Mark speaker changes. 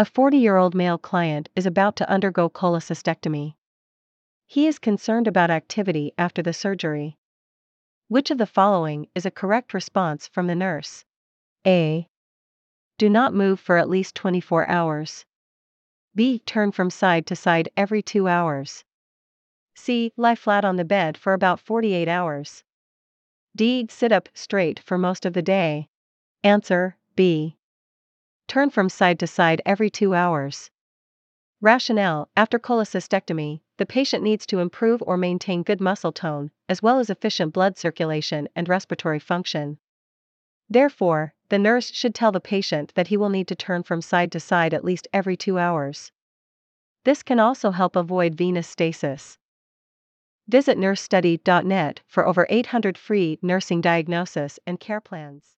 Speaker 1: A 40 year old male client is about to undergo cholecystectomy. He is concerned about activity after the surgery. Which of the following is a correct response from the nurse? A. Do not move for at least 24 hours. B. Turn from side to side every 2 hours. C. Lie flat on the bed for about 48 hours. D. Sit up straight for most of the day. Answer B. Turn from side to side every 2 hours. Rationale After cholecystectomy, the patient needs to improve or maintain good muscle tone, as well as efficient blood circulation and respiratory function. Therefore, the nurse should tell the patient that he will need to turn from side to side at least every two hours. This can also help avoid venous stasis. Visit nursestudy.net for over 800 free nursing diagnosis and care plans.